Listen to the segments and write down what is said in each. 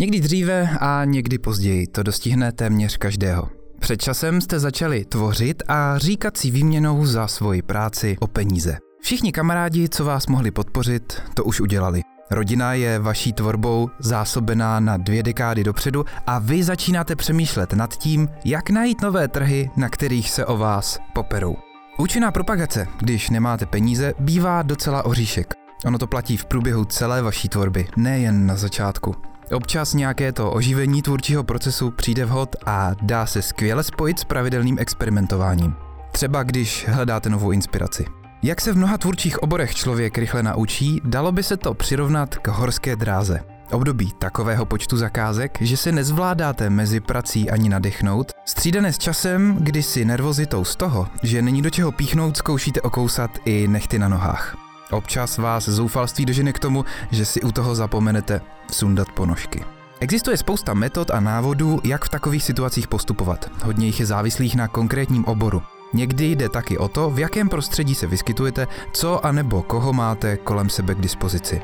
Někdy dříve a někdy později to dostihne téměř každého. Před časem jste začali tvořit a říkat si výměnou za svoji práci o peníze. Všichni kamarádi, co vás mohli podpořit, to už udělali. Rodina je vaší tvorbou zásobená na dvě dekády dopředu a vy začínáte přemýšlet nad tím, jak najít nové trhy, na kterých se o vás poperou. Účinná propagace, když nemáte peníze, bývá docela oříšek. Ono to platí v průběhu celé vaší tvorby, nejen na začátku. Občas nějaké to oživení tvůrčího procesu přijde vhod a dá se skvěle spojit s pravidelným experimentováním. Třeba když hledáte novou inspiraci. Jak se v mnoha tvůrčích oborech člověk rychle naučí, dalo by se to přirovnat k horské dráze. Období takového počtu zakázek, že se nezvládáte mezi prací ani nadechnout, střídané s časem, kdy si nervozitou z toho, že není do čeho píchnout, zkoušíte okousat i nechty na nohách. Občas vás zoufalství dožene k tomu, že si u toho zapomenete sundat ponožky. Existuje spousta metod a návodů, jak v takových situacích postupovat. Hodně jich je závislých na konkrétním oboru. Někdy jde taky o to, v jakém prostředí se vyskytujete, co a nebo koho máte kolem sebe k dispozici.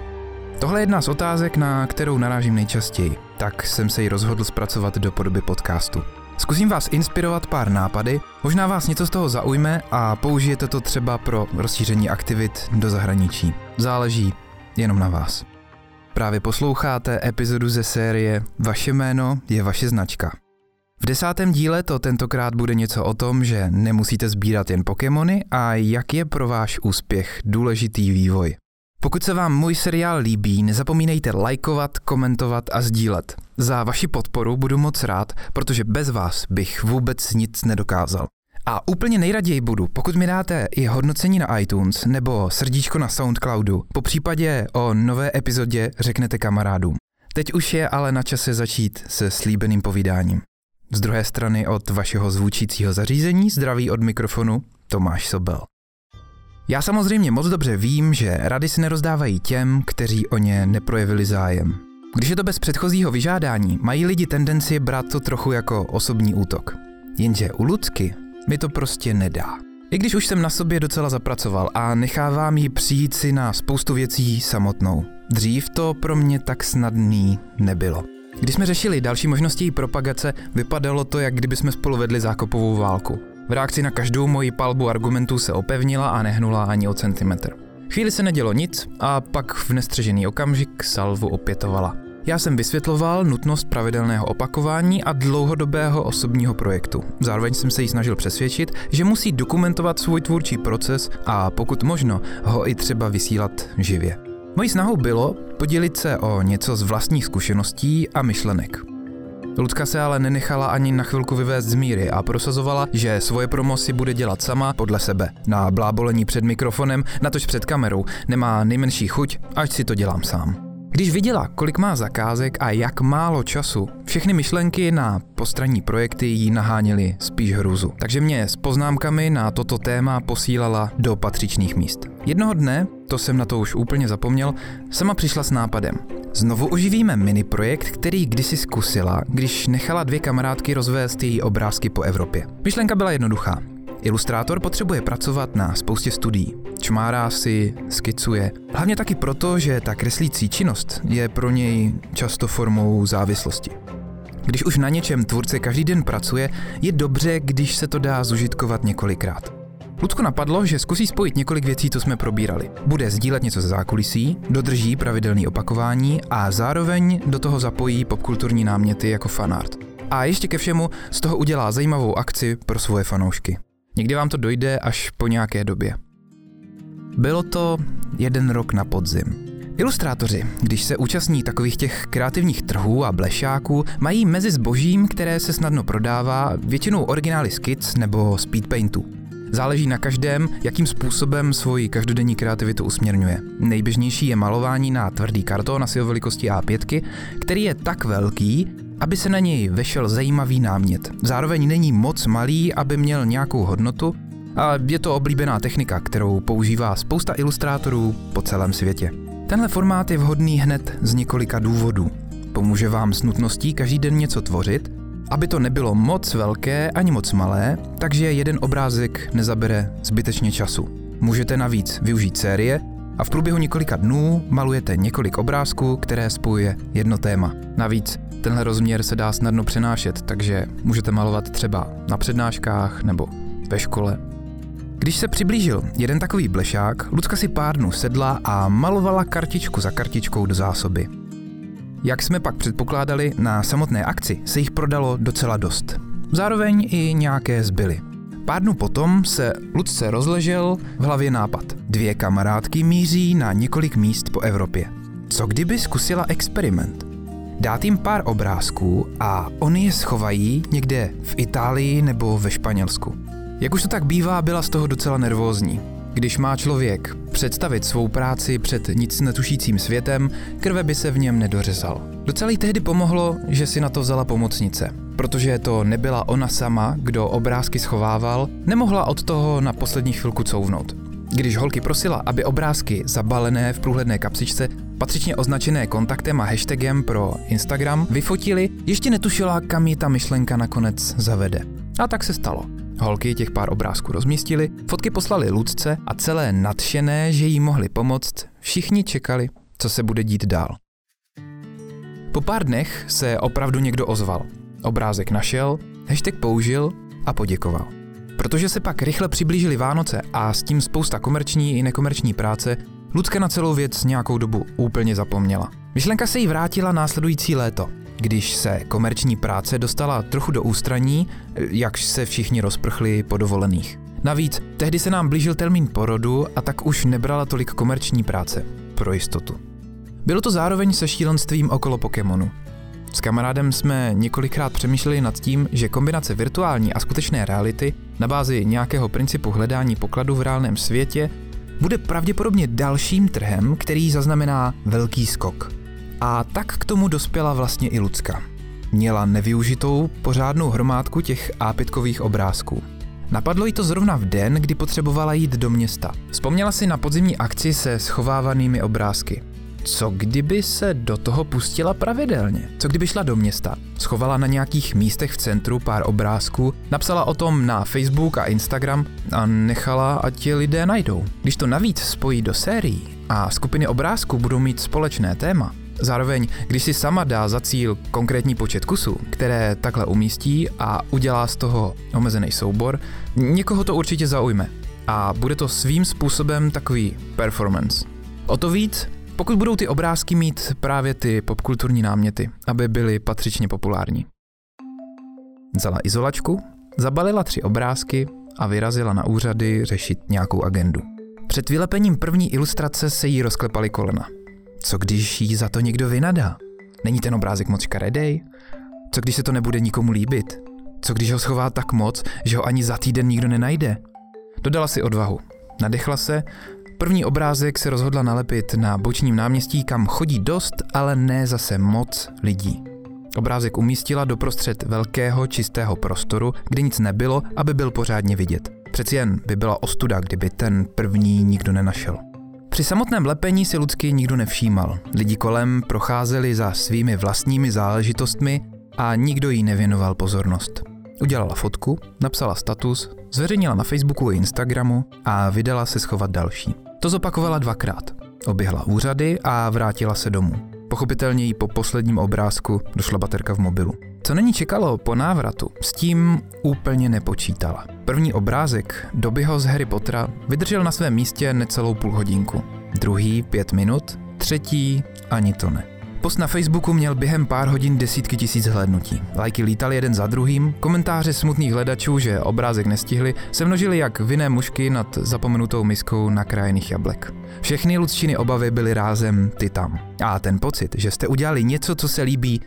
Tohle je jedna z otázek, na kterou narážím nejčastěji, tak jsem se ji rozhodl zpracovat do podoby podcastu. Zkusím vás inspirovat pár nápady, možná vás něco z toho zaujme a použijete to třeba pro rozšíření aktivit do zahraničí. Záleží jenom na vás. Právě posloucháte epizodu ze série Vaše jméno je vaše značka. V desátém díle to tentokrát bude něco o tom, že nemusíte sbírat jen Pokémony a jak je pro váš úspěch důležitý vývoj. Pokud se vám můj seriál líbí, nezapomínejte lajkovat, komentovat a sdílet. Za vaši podporu budu moc rád, protože bez vás bych vůbec nic nedokázal. A úplně nejraději budu, pokud mi dáte i hodnocení na iTunes nebo srdíčko na Soundcloudu, po případě o nové epizodě řeknete kamarádům. Teď už je ale na čase začít se slíbeným povídáním. Z druhé strany od vašeho zvučícího zařízení zdraví od mikrofonu Tomáš Sobel. Já samozřejmě moc dobře vím, že rady se nerozdávají těm, kteří o ně neprojevili zájem. Když je to bez předchozího vyžádání, mají lidi tendenci brát to trochu jako osobní útok. Jenže u Lucky mi to prostě nedá. I když už jsem na sobě docela zapracoval a nechávám ji přijít si na spoustu věcí samotnou. Dřív to pro mě tak snadný nebylo. Když jsme řešili další možnosti její propagace, vypadalo to, jak kdyby jsme spolu vedli zákopovou válku. V reakci na každou moji palbu argumentů se opevnila a nehnula ani o centimetr. Chvíli se nedělo nic a pak v nestřežený okamžik salvu opětovala. Já jsem vysvětloval nutnost pravidelného opakování a dlouhodobého osobního projektu. Zároveň jsem se jí snažil přesvědčit, že musí dokumentovat svůj tvůrčí proces a pokud možno ho i třeba vysílat živě. Mojí snahou bylo podělit se o něco z vlastních zkušeností a myšlenek. Lucka se ale nenechala ani na chvilku vyvést z míry a prosazovala, že svoje promo si bude dělat sama podle sebe. Na blábolení před mikrofonem, natož před kamerou, nemá nejmenší chuť, až si to dělám sám. Když viděla, kolik má zakázek a jak málo času, všechny myšlenky na postranní projekty jí naháněly spíš hruzu. Takže mě s poznámkami na toto téma posílala do patřičných míst. Jednoho dne, to jsem na to už úplně zapomněl, sama přišla s nápadem. Znovu oživíme mini projekt, který kdysi zkusila, když nechala dvě kamarádky rozvést její obrázky po Evropě. Myšlenka byla jednoduchá. Ilustrátor potřebuje pracovat na spoustě studií. Čmárá si, skicuje. Hlavně taky proto, že ta kreslící činnost je pro něj často formou závislosti. Když už na něčem tvůrce každý den pracuje, je dobře, když se to dá zužitkovat několikrát. Ludku napadlo, že zkusí spojit několik věcí, co jsme probírali. Bude sdílet něco ze zákulisí, dodrží pravidelný opakování a zároveň do toho zapojí popkulturní náměty jako fanart. A ještě ke všemu z toho udělá zajímavou akci pro svoje fanoušky. Někdy vám to dojde až po nějaké době. Bylo to jeden rok na podzim. Ilustrátoři, když se účastní takových těch kreativních trhů a blešáků, mají mezi zbožím, které se snadno prodává, většinou originály skic nebo speedpaintů. Záleží na každém, jakým způsobem svoji každodenní kreativitu usměrňuje. Nejběžnější je malování na tvrdý karton asi o velikosti A5, který je tak velký, aby se na něj vešel zajímavý námět. Zároveň není moc malý, aby měl nějakou hodnotu a je to oblíbená technika, kterou používá spousta ilustrátorů po celém světě. Tenhle formát je vhodný hned z několika důvodů. Pomůže vám s nutností každý den něco tvořit, aby to nebylo moc velké ani moc malé, takže jeden obrázek nezabere zbytečně času. Můžete navíc využít série, a v průběhu několika dnů malujete několik obrázků, které spojuje jedno téma. Navíc tenhle rozměr se dá snadno přenášet, takže můžete malovat třeba na přednáškách nebo ve škole. Když se přiblížil jeden takový blešák, Lucka si pár dnů sedla a malovala kartičku za kartičkou do zásoby. Jak jsme pak předpokládali, na samotné akci se jich prodalo docela dost. Zároveň i nějaké zbyly. Pár dnů potom se Lucce rozležel v hlavě nápad. Dvě kamarádky míří na několik míst po Evropě. Co kdyby zkusila experiment? Dát jim pár obrázků a oni je schovají někde v Itálii nebo ve Španělsku. Jak už to tak bývá, byla z toho docela nervózní. Když má člověk představit svou práci před nic netušícím světem, krve by se v něm nedořezal. Docela jí tehdy pomohlo, že si na to vzala pomocnice. Protože to nebyla ona sama, kdo obrázky schovával, nemohla od toho na poslední chvilku couvnout. Když holky prosila, aby obrázky zabalené v průhledné kapsičce, patřičně označené kontaktem a hashtagem pro Instagram, vyfotili, ještě netušila, kam ji ta myšlenka nakonec zavede. A tak se stalo. Holky těch pár obrázků rozmístili, fotky poslali Lucce a celé nadšené, že jí mohli pomoct, všichni čekali, co se bude dít dál. Po pár dnech se opravdu někdo ozval. Obrázek našel, hashtag použil a poděkoval. Protože se pak rychle přiblížili Vánoce a s tím spousta komerční i nekomerční práce, Lucka na celou věc nějakou dobu úplně zapomněla. Myšlenka se jí vrátila následující léto, když se komerční práce dostala trochu do ústraní, jakž se všichni rozprchli po dovolených. Navíc, tehdy se nám blížil termín porodu a tak už nebrala tolik komerční práce, pro jistotu. Bylo to zároveň se šílenstvím okolo Pokémonu. S kamarádem jsme několikrát přemýšleli nad tím, že kombinace virtuální a skutečné reality na bázi nějakého principu hledání pokladu v reálném světě bude pravděpodobně dalším trhem, který zaznamená velký skok. A tak k tomu dospěla vlastně i Lucka. Měla nevyužitou pořádnou hromádku těch ápitkových obrázků. Napadlo jí to zrovna v den, kdy potřebovala jít do města. Vzpomněla si na podzimní akci se schovávanými obrázky. Co kdyby se do toho pustila pravidelně? Co kdyby šla do města, schovala na nějakých místech v centru pár obrázků, napsala o tom na Facebook a Instagram a nechala, ať je lidé najdou. Když to navíc spojí do sérií a skupiny obrázků budou mít společné téma, Zároveň, když si sama dá za cíl konkrétní počet kusů, které takhle umístí a udělá z toho omezený soubor, někoho to určitě zaujme. A bude to svým způsobem takový performance. O to víc, pokud budou ty obrázky mít právě ty popkulturní náměty, aby byly patřičně populární. Vzala izolačku, zabalila tři obrázky a vyrazila na úřady řešit nějakou agendu. Před vylepením první ilustrace se jí rozklepaly kolena. Co když jí za to někdo vynadá? Není ten obrázek moc škaredej? Co když se to nebude nikomu líbit? Co když ho schová tak moc, že ho ani za týden nikdo nenajde? Dodala si odvahu. Nadechla se, první obrázek se rozhodla nalepit na bočním náměstí, kam chodí dost, ale ne zase moc lidí. Obrázek umístila doprostřed velkého čistého prostoru, kde nic nebylo, aby byl pořádně vidět. Přeci jen by byla ostuda, kdyby ten první nikdo nenašel. Při samotném lepení si Lucky nikdo nevšímal. Lidi kolem procházeli za svými vlastními záležitostmi a nikdo jí nevěnoval pozornost. Udělala fotku, napsala status, zveřejnila na Facebooku a Instagramu a vydala se schovat další. To zopakovala dvakrát. Oběhla úřady a vrátila se domů. Pochopitelně jí po posledním obrázku došla baterka v mobilu. Co není čekalo po návratu, s tím úplně nepočítala. První obrázek Dobyho z Harry Pottera vydržel na svém místě necelou půl hodinku. Druhý pět minut, třetí ani to ne. Post na Facebooku měl během pár hodin desítky tisíc hlednutí. Lajky lítaly jeden za druhým, komentáře smutných hledačů, že obrázek nestihli, se množily jak vinné mušky nad zapomenutou miskou nakrájených jablek. Všechny ludšiny obavy byly rázem ty tam. A ten pocit, že jste udělali něco, co se líbí,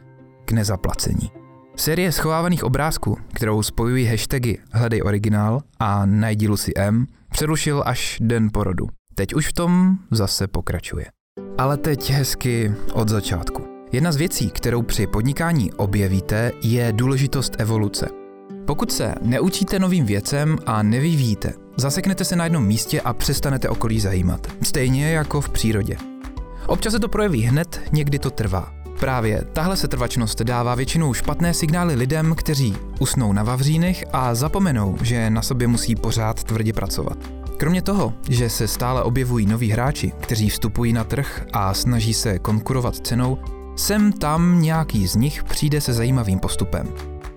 k nezaplacení. Série schovávaných obrázků, kterou spojují hashtagy Hledej originál a Najdi Lucy M, přerušil až den porodu. Teď už v tom zase pokračuje. Ale teď hezky od začátku. Jedna z věcí, kterou při podnikání objevíte, je důležitost evoluce. Pokud se neučíte novým věcem a nevyvíjíte, zaseknete se na jednom místě a přestanete okolí zajímat. Stejně jako v přírodě. Občas se to projeví hned, někdy to trvá. Právě tahle setrvačnost dává většinou špatné signály lidem, kteří usnou na vavřínech a zapomenou, že na sobě musí pořád tvrdě pracovat. Kromě toho, že se stále objevují noví hráči, kteří vstupují na trh a snaží se konkurovat cenou, sem tam nějaký z nich přijde se zajímavým postupem.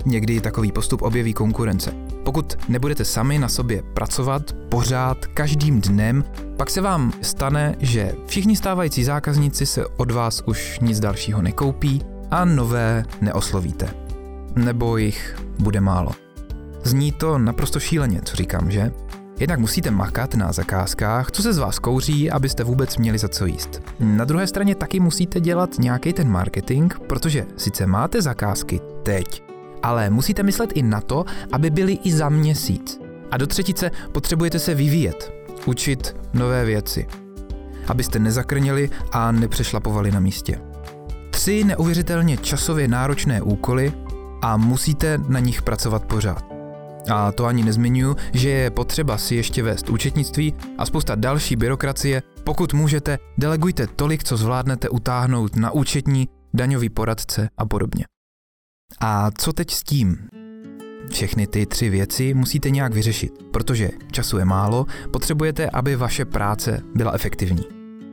Někdy takový postup objeví konkurence. Pokud nebudete sami na sobě pracovat pořád, každým dnem, pak se vám stane, že všichni stávající zákazníci se od vás už nic dalšího nekoupí a nové neoslovíte. Nebo jich bude málo. Zní to naprosto šíleně, co říkám, že? Jednak musíte makat na zakázkách, co se z vás kouří, abyste vůbec měli za co jíst. Na druhé straně taky musíte dělat nějaký ten marketing, protože sice máte zakázky teď, ale musíte myslet i na to, aby byly i za měsíc. A do třetice potřebujete se vyvíjet, učit nové věci, abyste nezakrnili a nepřešlapovali na místě. Tři neuvěřitelně časově náročné úkoly a musíte na nich pracovat pořád. A to ani nezmiňuji, že je potřeba si ještě vést účetnictví a spousta další byrokracie. Pokud můžete, delegujte tolik, co zvládnete utáhnout na účetní, daňový poradce a podobně. A co teď s tím? Všechny ty tři věci musíte nějak vyřešit, protože času je málo, potřebujete, aby vaše práce byla efektivní.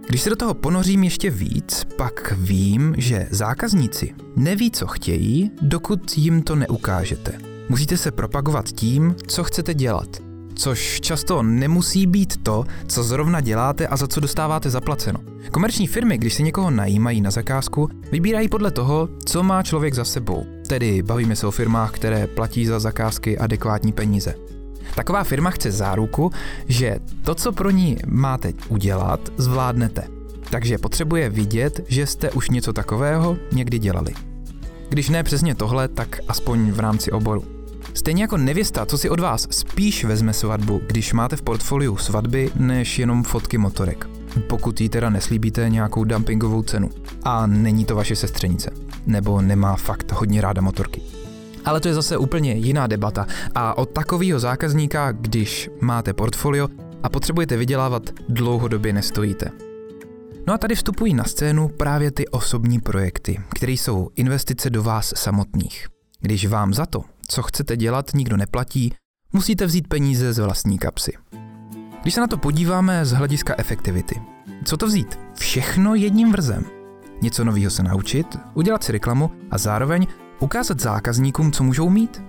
Když se do toho ponořím ještě víc, pak vím, že zákazníci neví, co chtějí, dokud jim to neukážete. Musíte se propagovat tím, co chcete dělat, což často nemusí být to, co zrovna děláte a za co dostáváte zaplaceno. Komerční firmy, když si někoho najímají na zakázku, vybírají podle toho, co má člověk za sebou. Tedy bavíme se o firmách, které platí za zakázky adekvátní peníze. Taková firma chce záruku, že to, co pro ní máte udělat, zvládnete. Takže potřebuje vidět, že jste už něco takového někdy dělali. Když ne přesně tohle, tak aspoň v rámci oboru. Stejně jako nevěsta, co si od vás spíš vezme svatbu, když máte v portfoliu svatby, než jenom fotky motorek. Pokud jí teda neslíbíte nějakou dumpingovou cenu. A není to vaše sestřenice. Nebo nemá fakt hodně ráda motorky. Ale to je zase úplně jiná debata. A od takového zákazníka, když máte portfolio a potřebujete vydělávat, dlouhodobě nestojíte. No a tady vstupují na scénu právě ty osobní projekty, které jsou investice do vás samotných. Když vám za to, co chcete dělat, nikdo neplatí, musíte vzít peníze z vlastní kapsy. Když se na to podíváme z hlediska efektivity, co to vzít? Všechno jedním vrzem. Něco nového se naučit, udělat si reklamu a zároveň ukázat zákazníkům, co můžou mít.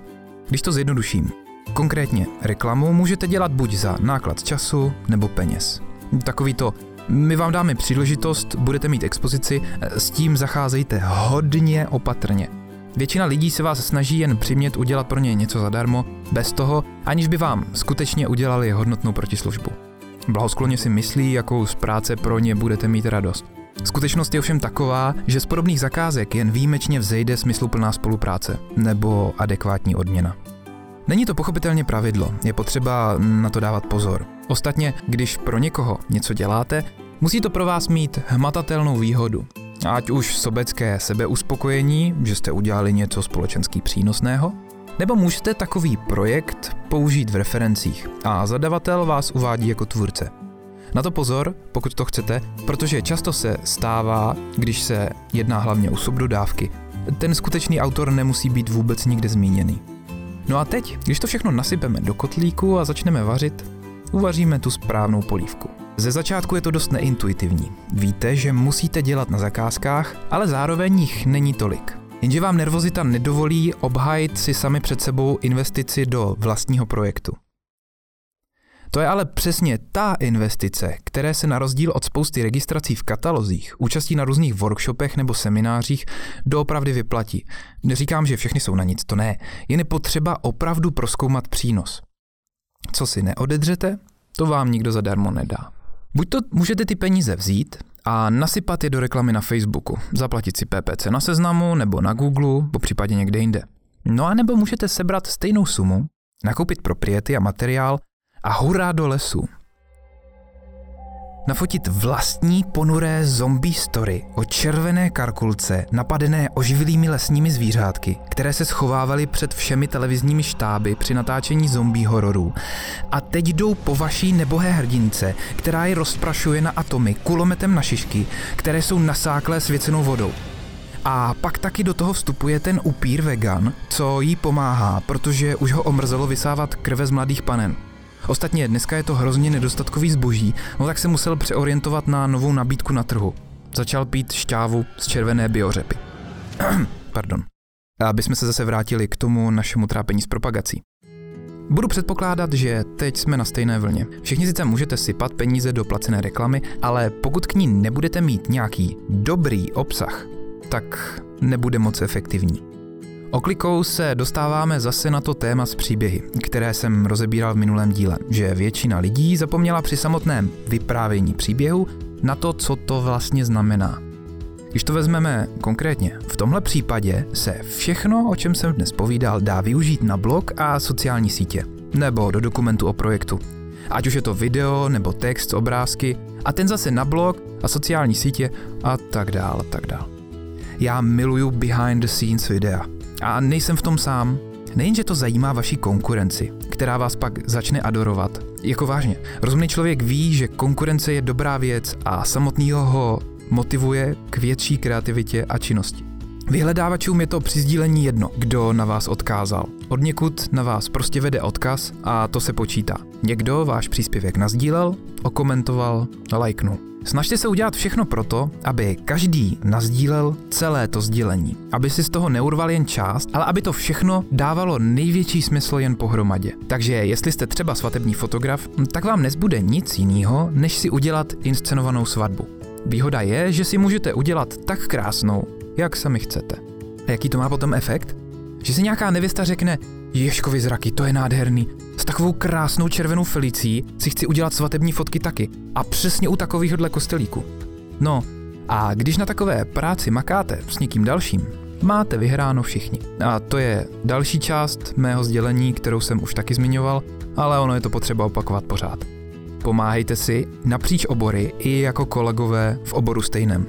Když to zjednoduším, konkrétně reklamu můžete dělat buď za náklad času nebo peněz. Takový to my vám dáme příležitost, budete mít expozici, s tím zacházejte hodně opatrně. Většina lidí se vás snaží jen přimět udělat pro ně něco zadarmo, bez toho, aniž by vám skutečně udělali hodnotnou protislužbu. Blahoskloně si myslí, jakou z práce pro ně budete mít radost. Skutečnost je ovšem taková, že z podobných zakázek jen výjimečně vzejde smysluplná spolupráce nebo adekvátní odměna. Není to pochopitelně pravidlo, je potřeba na to dávat pozor. Ostatně, když pro někoho něco děláte, musí to pro vás mít hmatatelnou výhodu. Ať už sobecké sebeuspokojení, že jste udělali něco společensky přínosného, nebo můžete takový projekt použít v referencích a zadavatel vás uvádí jako tvůrce. Na to pozor, pokud to chcete, protože často se stává, když se jedná hlavně o subdodávky, ten skutečný autor nemusí být vůbec nikde zmíněný. No a teď, když to všechno nasypeme do kotlíku a začneme vařit, uvaříme tu správnou polívku. Ze začátku je to dost neintuitivní. Víte, že musíte dělat na zakázkách, ale zároveň jich není tolik. Jenže vám nervozita nedovolí obhájit si sami před sebou investici do vlastního projektu. To je ale přesně ta investice, které se na rozdíl od spousty registrací v katalozích, účastí na různých workshopech nebo seminářích doopravdy vyplatí. Neříkám, že všechny jsou na nic, to ne. Jen je potřeba opravdu proskoumat přínos. Co si neodedřete, to vám nikdo zadarmo nedá. Buď to můžete ty peníze vzít a nasypat je do reklamy na Facebooku, zaplatit si PPC na seznamu nebo na Google, po případě někde jinde. No a nebo můžete sebrat stejnou sumu, nakoupit propriety a materiál a hurá do lesu. Nafotit vlastní ponuré zombie story o červené karkulce napadené oživilými lesními zvířátky, které se schovávaly před všemi televizními štáby při natáčení zombie hororů. A teď jdou po vaší nebohé hrdince, která je rozprašuje na atomy kulometem na šišky, které jsou nasáklé svěcenou vodou. A pak taky do toho vstupuje ten upír vegan, co jí pomáhá, protože už ho omrzelo vysávat krve z mladých panen. Ostatně dneska je to hrozně nedostatkový zboží, no tak se musel přeorientovat na novou nabídku na trhu. Začal pít šťávu z červené biořepy. Pardon. Aby jsme se zase vrátili k tomu našemu trápení s propagací. Budu předpokládat, že teď jsme na stejné vlně. Všichni sice můžete sypat peníze do placené reklamy, ale pokud k ní nebudete mít nějaký dobrý obsah, tak nebude moc efektivní. Oklikou se dostáváme zase na to téma s příběhy, které jsem rozebíral v minulém díle, že většina lidí zapomněla při samotném vyprávění příběhu na to, co to vlastně znamená. Když to vezmeme konkrétně, v tomhle případě se všechno, o čem jsem dnes povídal, dá využít na blog a sociální sítě, nebo do dokumentu o projektu. Ať už je to video nebo text, obrázky, a ten zase na blog a sociální sítě a tak dál a tak dál. Já miluju behind the scenes videa. A nejsem v tom sám. Nejenže to zajímá vaši konkurenci, která vás pak začne adorovat. Jako vážně, rozumný člověk ví, že konkurence je dobrá věc a samotného ho motivuje k větší kreativitě a činnosti. Vyhledávačům je to při sdílení jedno, kdo na vás odkázal. Od někud na vás prostě vede odkaz a to se počítá. Někdo váš příspěvek nazdílel, okomentoval, lajknul. Snažte se udělat všechno proto, aby každý nazdílel celé to sdílení. Aby si z toho neurval jen část, ale aby to všechno dávalo největší smysl jen pohromadě. Takže jestli jste třeba svatební fotograf, tak vám nezbude nic jiného, než si udělat inscenovanou svatbu. Výhoda je, že si můžete udělat tak krásnou, jak sami chcete. A jaký to má potom efekt? Že si nějaká nevěsta řekne, Ježkovi zraky, to je nádherný. S takovou krásnou červenou felicí si chci udělat svatební fotky taky. A přesně u takovýchhle kostelíku. No, a když na takové práci makáte s někým dalším, máte vyhráno všichni. A to je další část mého sdělení, kterou jsem už taky zmiňoval, ale ono je to potřeba opakovat pořád. Pomáhejte si napříč obory i jako kolegové v oboru stejném.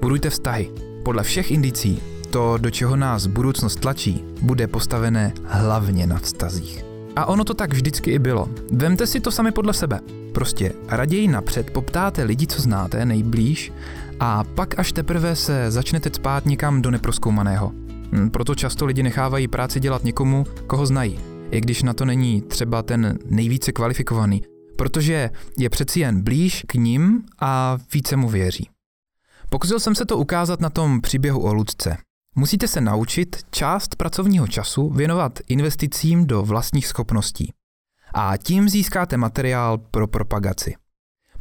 Budujte vztahy. Podle všech indicí to, do čeho nás budoucnost tlačí, bude postavené hlavně na vztazích. A ono to tak vždycky i bylo. Vemte si to sami podle sebe. Prostě raději napřed poptáte lidi, co znáte nejblíž, a pak až teprve se začnete spát někam do neproskoumaného. Hm, proto často lidi nechávají práci dělat někomu, koho znají, i když na to není třeba ten nejvíce kvalifikovaný, protože je přeci jen blíž k ním a více mu věří. Pokusil jsem se to ukázat na tom příběhu o Ludce. Musíte se naučit část pracovního času věnovat investicím do vlastních schopností. A tím získáte materiál pro propagaci.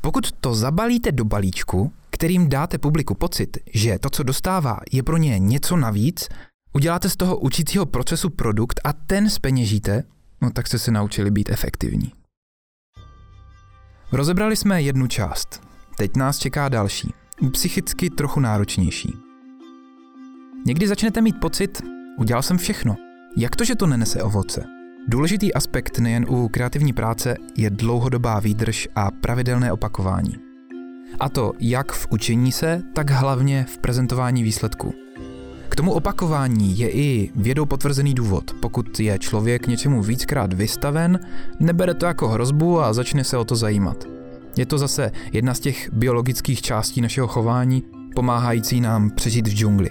Pokud to zabalíte do balíčku, kterým dáte publiku pocit, že to, co dostává, je pro ně něco navíc, uděláte z toho učícího procesu produkt a ten speněžíte, no tak jste se naučili být efektivní. Rozebrali jsme jednu část. Teď nás čeká další, psychicky trochu náročnější. Někdy začnete mít pocit, udělal jsem všechno. Jak to, že to nenese ovoce? Důležitý aspekt nejen u kreativní práce je dlouhodobá výdrž a pravidelné opakování. A to jak v učení se, tak hlavně v prezentování výsledků. K tomu opakování je i vědou potvrzený důvod. Pokud je člověk něčemu víckrát vystaven, nebere to jako hrozbu a začne se o to zajímat. Je to zase jedna z těch biologických částí našeho chování, pomáhající nám přežít v džungli.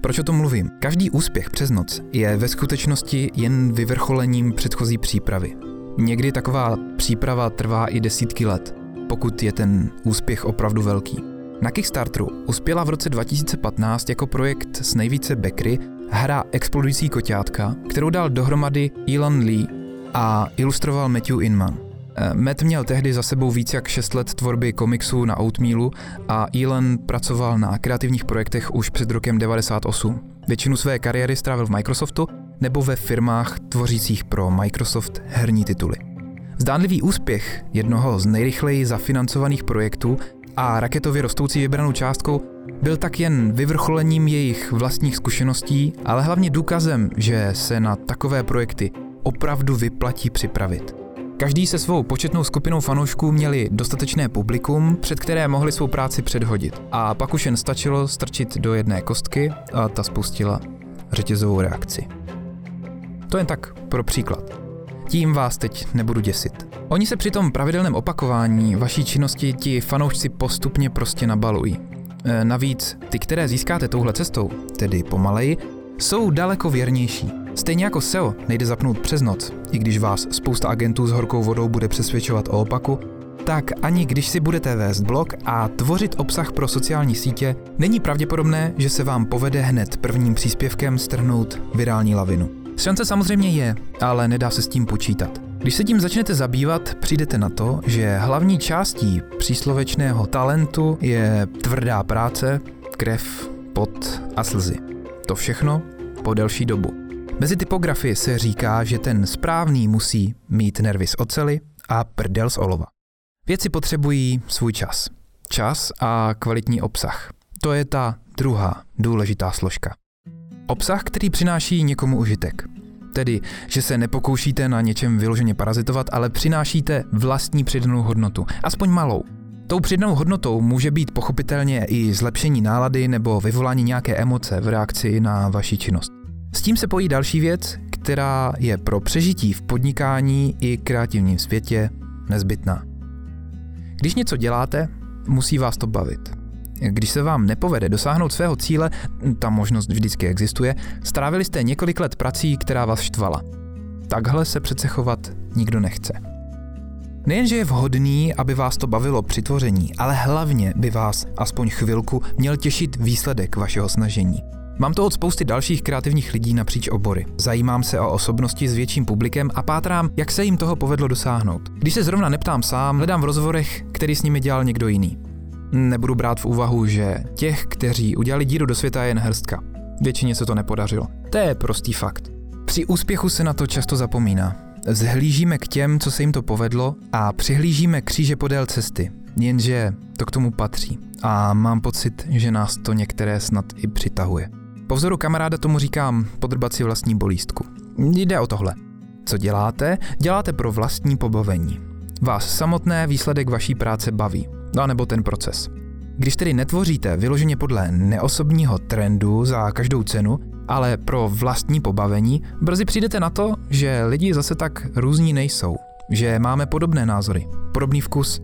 Proč o tom mluvím? Každý úspěch přes noc je ve skutečnosti jen vyvrcholením předchozí přípravy. Někdy taková příprava trvá i desítky let, pokud je ten úspěch opravdu velký. Na Kickstarteru uspěla v roce 2015 jako projekt s nejvíce backry hra Explodující koťátka, kterou dal dohromady Elon Lee a ilustroval Matthew Inman. Eh, Matt měl tehdy za sebou víc jak 6 let tvorby komiksů na Oatmealu a Elon pracoval na kreativních projektech už před rokem 98. Většinu své kariéry strávil v Microsoftu nebo ve firmách tvořících pro Microsoft herní tituly. Zdánlivý úspěch jednoho z nejrychleji zafinancovaných projektů a raketově rostoucí vybranou částkou byl tak jen vyvrcholením jejich vlastních zkušeností, ale hlavně důkazem, že se na takové projekty opravdu vyplatí připravit. Každý se svou početnou skupinou fanoušků měli dostatečné publikum, před které mohli svou práci předhodit. A pak už jen stačilo strčit do jedné kostky a ta spustila řetězovou reakci. To jen tak pro příklad. Tím vás teď nebudu děsit. Oni se při tom pravidelném opakování vaší činnosti ti fanoušci postupně prostě nabalují. E, navíc ty, které získáte touhle cestou, tedy pomaleji, jsou daleko věrnější. Stejně jako SEO nejde zapnout přes noc, i když vás spousta agentů s horkou vodou bude přesvědčovat o opaku, tak ani když si budete vést blog a tvořit obsah pro sociální sítě, není pravděpodobné, že se vám povede hned prvním příspěvkem strhnout virální lavinu. Šance samozřejmě je, ale nedá se s tím počítat. Když se tím začnete zabývat, přijdete na to, že hlavní částí příslovečného talentu je tvrdá práce, krev, pot a slzy. To všechno po delší dobu. Mezi typografii se říká, že ten správný musí mít nervy z ocely a prdel z olova. Věci potřebují svůj čas. Čas a kvalitní obsah. To je ta druhá důležitá složka. Obsah, který přináší někomu užitek. Tedy, že se nepokoušíte na něčem vyloženě parazitovat, ale přinášíte vlastní přidanou hodnotu, aspoň malou. Tou přidanou hodnotou může být pochopitelně i zlepšení nálady nebo vyvolání nějaké emoce v reakci na vaši činnost. S tím se pojí další věc, která je pro přežití v podnikání i kreativním světě nezbytná. Když něco děláte, musí vás to bavit. Když se vám nepovede dosáhnout svého cíle, ta možnost vždycky existuje, strávili jste několik let prací, která vás štvala. Takhle se přece chovat nikdo nechce. Nejenže je vhodný, aby vás to bavilo při tvoření, ale hlavně by vás aspoň chvilku měl těšit výsledek vašeho snažení. Mám to od spousty dalších kreativních lidí napříč obory. Zajímám se o osobnosti s větším publikem a pátrám, jak se jim toho povedlo dosáhnout. Když se zrovna neptám sám, hledám v rozhovorech, který s nimi dělal někdo jiný. Nebudu brát v úvahu, že těch, kteří udělali díru do světa, je jen hrstka. Většině se to nepodařilo. To je prostý fakt. Při úspěchu se na to často zapomíná. Zhlížíme k těm, co se jim to povedlo a přihlížíme kříže podél cesty. Jenže to k tomu patří. A mám pocit, že nás to některé snad i přitahuje. Po vzoru kamaráda tomu říkám podrbat si vlastní bolístku. Jde o tohle. Co děláte? Děláte pro vlastní pobavení. Vás samotné výsledek vaší práce baví. No nebo ten proces. Když tedy netvoříte vyloženě podle neosobního trendu za každou cenu, ale pro vlastní pobavení, brzy přijdete na to, že lidi zase tak různí nejsou. Že máme podobné názory, podobný vkus.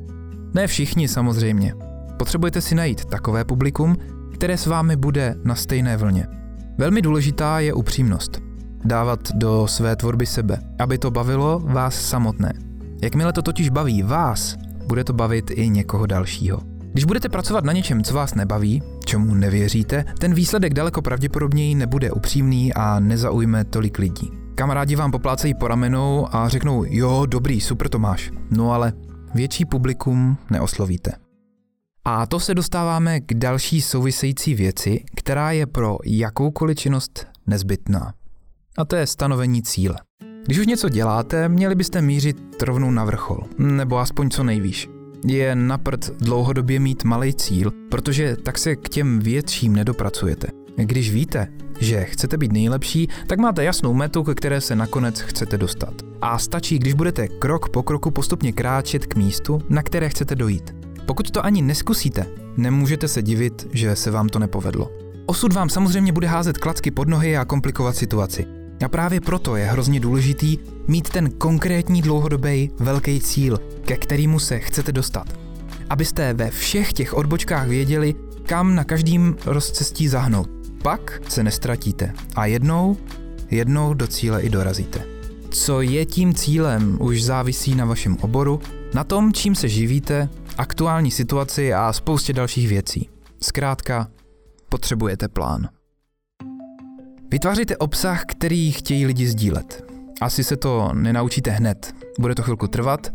Ne všichni samozřejmě. Potřebujete si najít takové publikum, které s vámi bude na stejné vlně. Velmi důležitá je upřímnost. Dávat do své tvorby sebe, aby to bavilo vás samotné. Jakmile to totiž baví vás, bude to bavit i někoho dalšího. Když budete pracovat na něčem, co vás nebaví, čemu nevěříte, ten výsledek daleko pravděpodobněji nebude upřímný a nezaujme tolik lidí. Kamarádi vám poplácejí po ramenou a řeknou, jo, dobrý, super to máš. No ale větší publikum neoslovíte. A to se dostáváme k další související věci, která je pro jakoukoliv činnost nezbytná. A to je stanovení cíle. Když už něco děláte, měli byste mířit rovnou na vrchol, nebo aspoň co nejvýš. Je naprt dlouhodobě mít malý cíl, protože tak se k těm větším nedopracujete. Když víte, že chcete být nejlepší, tak máte jasnou metu, ke které se nakonec chcete dostat. A stačí, když budete krok po kroku postupně kráčet k místu, na které chcete dojít. Pokud to ani neskusíte, nemůžete se divit, že se vám to nepovedlo. Osud vám samozřejmě bude házet klacky pod nohy a komplikovat situaci. A právě proto je hrozně důležitý mít ten konkrétní dlouhodobý velký cíl, ke kterému se chcete dostat. Abyste ve všech těch odbočkách věděli, kam na každým rozcestí zahnout. Pak se nestratíte a jednou, jednou do cíle i dorazíte. Co je tím cílem, už závisí na vašem oboru, na tom, čím se živíte, aktuální situaci a spoustě dalších věcí. Zkrátka, potřebujete plán. Vytvářejte obsah, který chtějí lidi sdílet. Asi se to nenaučíte hned, bude to chvilku trvat,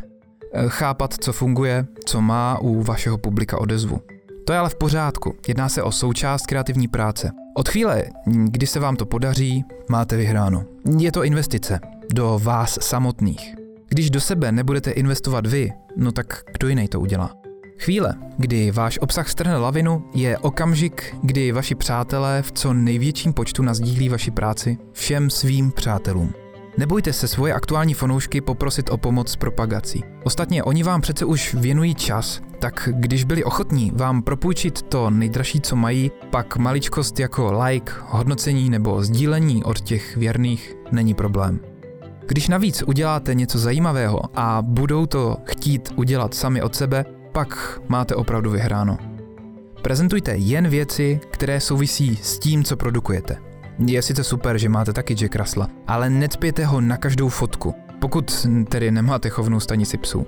eh, chápat, co funguje, co má u vašeho publika odezvu. To je ale v pořádku, jedná se o součást kreativní práce. Od chvíle, kdy se vám to podaří, máte vyhráno. Je to investice do vás samotných. Když do sebe nebudete investovat vy, no tak kdo jiný to udělá? Chvíle, kdy váš obsah strhne lavinu, je okamžik, kdy vaši přátelé v co největším počtu nazdílí vaši práci všem svým přátelům. Nebojte se svoje aktuální fanoušky poprosit o pomoc s propagací. Ostatně oni vám přece už věnují čas, tak když byli ochotní vám propůjčit to nejdražší, co mají, pak maličkost jako like, hodnocení nebo sdílení od těch věrných není problém. Když navíc uděláte něco zajímavého a budou to chtít udělat sami od sebe, pak máte opravdu vyhráno. Prezentujte jen věci, které souvisí s tím, co produkujete. Je sice super, že máte taky Jack Russella, ale necpěte ho na každou fotku, pokud tedy nemáte chovnou stanici psů.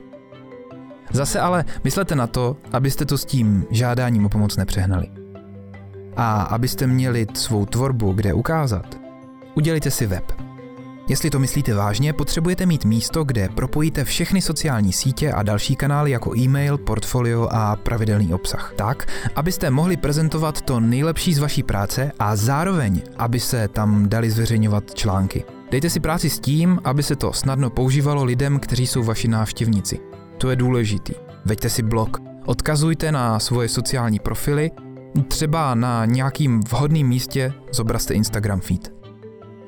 Zase ale myslete na to, abyste to s tím žádáním o pomoc nepřehnali. A abyste měli svou tvorbu kde ukázat, udělejte si web. Jestli to myslíte vážně, potřebujete mít místo, kde propojíte všechny sociální sítě a další kanály jako e-mail, portfolio a pravidelný obsah. Tak, abyste mohli prezentovat to nejlepší z vaší práce a zároveň, aby se tam dali zveřejňovat články. Dejte si práci s tím, aby se to snadno používalo lidem, kteří jsou vaši návštěvníci. To je důležitý. Veďte si blog, odkazujte na svoje sociální profily, třeba na nějakým vhodným místě zobrazte Instagram feed.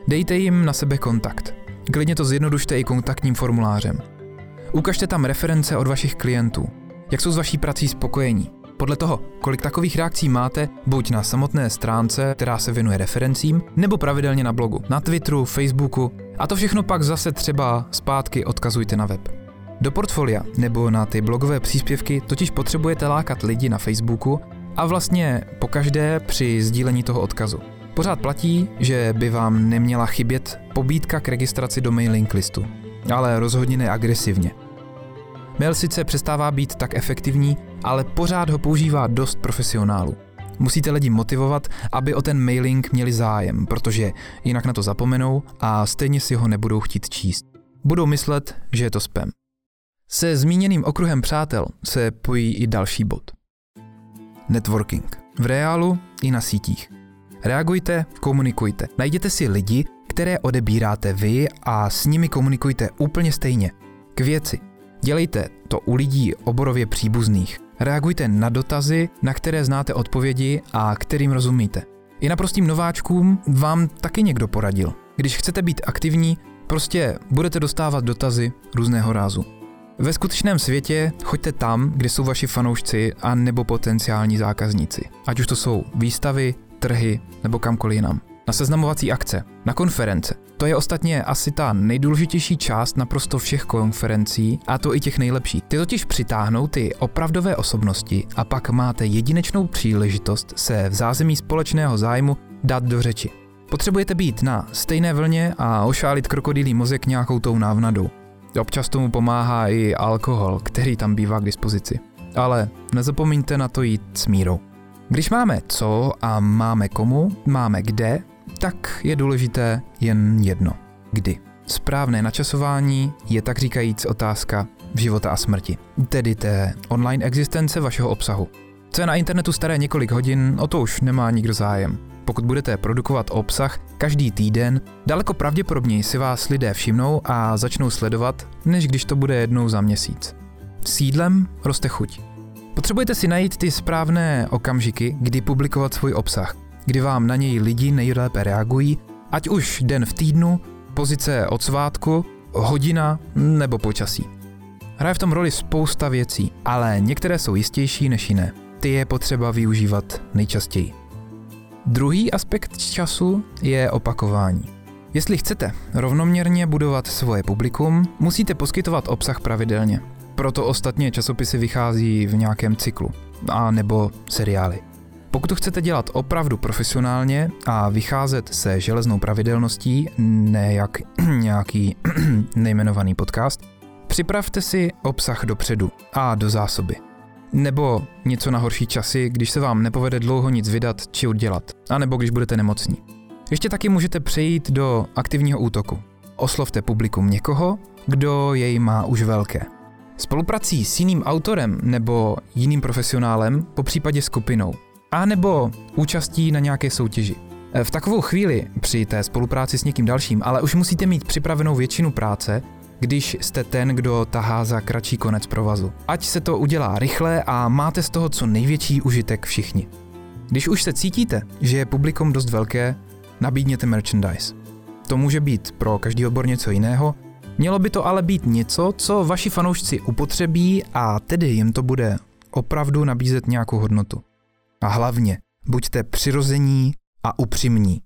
Dejte jim na sebe kontakt. Klidně to zjednodušte i kontaktním formulářem. Ukažte tam reference od vašich klientů. Jak jsou s vaší prací spokojení. Podle toho, kolik takových reakcí máte, buď na samotné stránce, která se věnuje referencím, nebo pravidelně na blogu, na Twitteru, Facebooku, a to všechno pak zase třeba zpátky odkazujte na web. Do portfolia nebo na ty blogové příspěvky totiž potřebujete lákat lidi na Facebooku a vlastně pokaždé při sdílení toho odkazu. Pořád platí, že by vám neměla chybět pobídka k registraci do mailing listu, ale rozhodně ne agresivně. Mail sice přestává být tak efektivní, ale pořád ho používá dost profesionálů. Musíte lidi motivovat, aby o ten mailing měli zájem, protože jinak na to zapomenou a stejně si ho nebudou chtít číst. Budou myslet, že je to spam. Se zmíněným okruhem přátel se pojí i další bod. Networking. V reálu i na sítích. Reagujte, komunikujte. Najděte si lidi, které odebíráte vy a s nimi komunikujte úplně stejně. K věci. Dělejte to u lidí oborově příbuzných. Reagujte na dotazy, na které znáte odpovědi a kterým rozumíte. I naprostým nováčkům vám taky někdo poradil. Když chcete být aktivní, prostě budete dostávat dotazy různého rázu. Ve skutečném světě choďte tam, kde jsou vaši fanoušci a nebo potenciální zákazníci. Ať už to jsou výstavy, trhy nebo kamkoliv jinam. Na seznamovací akce, na konference. To je ostatně asi ta nejdůležitější část naprosto všech konferencí, a to i těch nejlepších. Ty totiž přitáhnou ty opravdové osobnosti a pak máte jedinečnou příležitost se v zázemí společného zájmu dát do řeči. Potřebujete být na stejné vlně a ošálit krokodýlí mozek nějakou tou návnadou. Občas tomu pomáhá i alkohol, který tam bývá k dispozici. Ale nezapomeňte na to jít s mírou. Když máme co a máme komu, máme kde, tak je důležité jen jedno. Kdy. Správné načasování je tak říkajíc otázka života a smrti, tedy té online existence vašeho obsahu. Co je na internetu staré několik hodin, o to už nemá nikdo zájem. Pokud budete produkovat obsah každý týden, daleko pravděpodobněji si vás lidé všimnou a začnou sledovat, než když to bude jednou za měsíc. Sídlem roste chuť. Potřebujete si najít ty správné okamžiky, kdy publikovat svůj obsah, kdy vám na něj lidi nejlépe reagují, ať už den v týdnu, pozice od svátku, hodina nebo počasí. Hraje v tom roli spousta věcí, ale některé jsou jistější než jiné. Ty je potřeba využívat nejčastěji. Druhý aspekt času je opakování. Jestli chcete rovnoměrně budovat svoje publikum, musíte poskytovat obsah pravidelně. Proto ostatně časopisy vychází v nějakém cyklu, a nebo seriály. Pokud to chcete dělat opravdu profesionálně a vycházet se železnou pravidelností, ne jak nějaký nejmenovaný podcast, připravte si obsah dopředu a do zásoby. Nebo něco na horší časy, když se vám nepovede dlouho nic vydat či udělat, a nebo když budete nemocní. Ještě taky můžete přejít do aktivního útoku. Oslovte publikum někoho, kdo jej má už velké. Spoluprací s jiným autorem nebo jiným profesionálem, po případě skupinou. A nebo účastí na nějaké soutěži. V takovou chvíli při té spolupráci s někým dalším, ale už musíte mít připravenou většinu práce, když jste ten, kdo tahá za kratší konec provazu. Ať se to udělá rychle a máte z toho co největší užitek všichni. Když už se cítíte, že je publikum dost velké, nabídněte merchandise. To může být pro každý odbor něco jiného, mělo by to ale být něco, co vaši fanoušci upotřebí a tedy jim to bude opravdu nabízet nějakou hodnotu. A hlavně, buďte přirození a upřímní.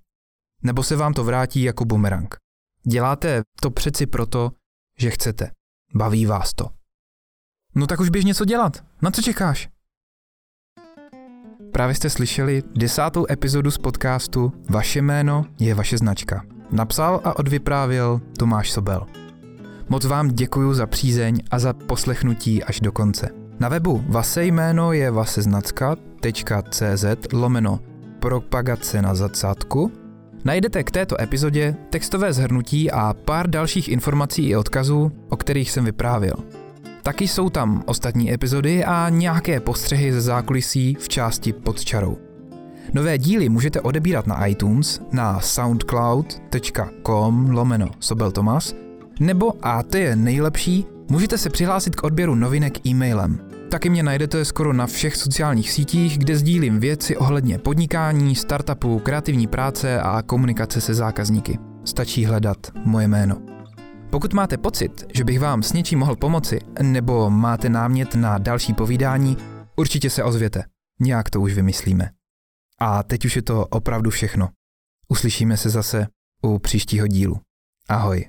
Nebo se vám to vrátí jako bumerang. Děláte to přeci proto, že chcete. Baví vás to. No tak už běž něco dělat. Na co čekáš? Právě jste slyšeli desátou epizodu z podcastu Vaše jméno je vaše značka. Napsal a odvyprávěl Tomáš Sobel. Moc vám děkuji za přízeň a za poslechnutí až do konce. Na webu Vase jméno je vaseznacka.cz lomeno propagace na zacátku Najdete k této epizodě textové zhrnutí a pár dalších informací i odkazů, o kterých jsem vyprávěl. Taky jsou tam ostatní epizody a nějaké postřehy ze zákulisí v části pod čarou. Nové díly můžete odebírat na iTunes, na soundcloud.com lomeno sobeltomas, nebo, a to je nejlepší, můžete se přihlásit k odběru novinek e-mailem. Taky mě najdete skoro na všech sociálních sítích, kde sdílím věci ohledně podnikání, startupů, kreativní práce a komunikace se zákazníky. Stačí hledat moje jméno. Pokud máte pocit, že bych vám s něčím mohl pomoci, nebo máte námět na další povídání, určitě se ozvěte. Nějak to už vymyslíme. A teď už je to opravdu všechno. Uslyšíme se zase u příštího dílu. Ahoj.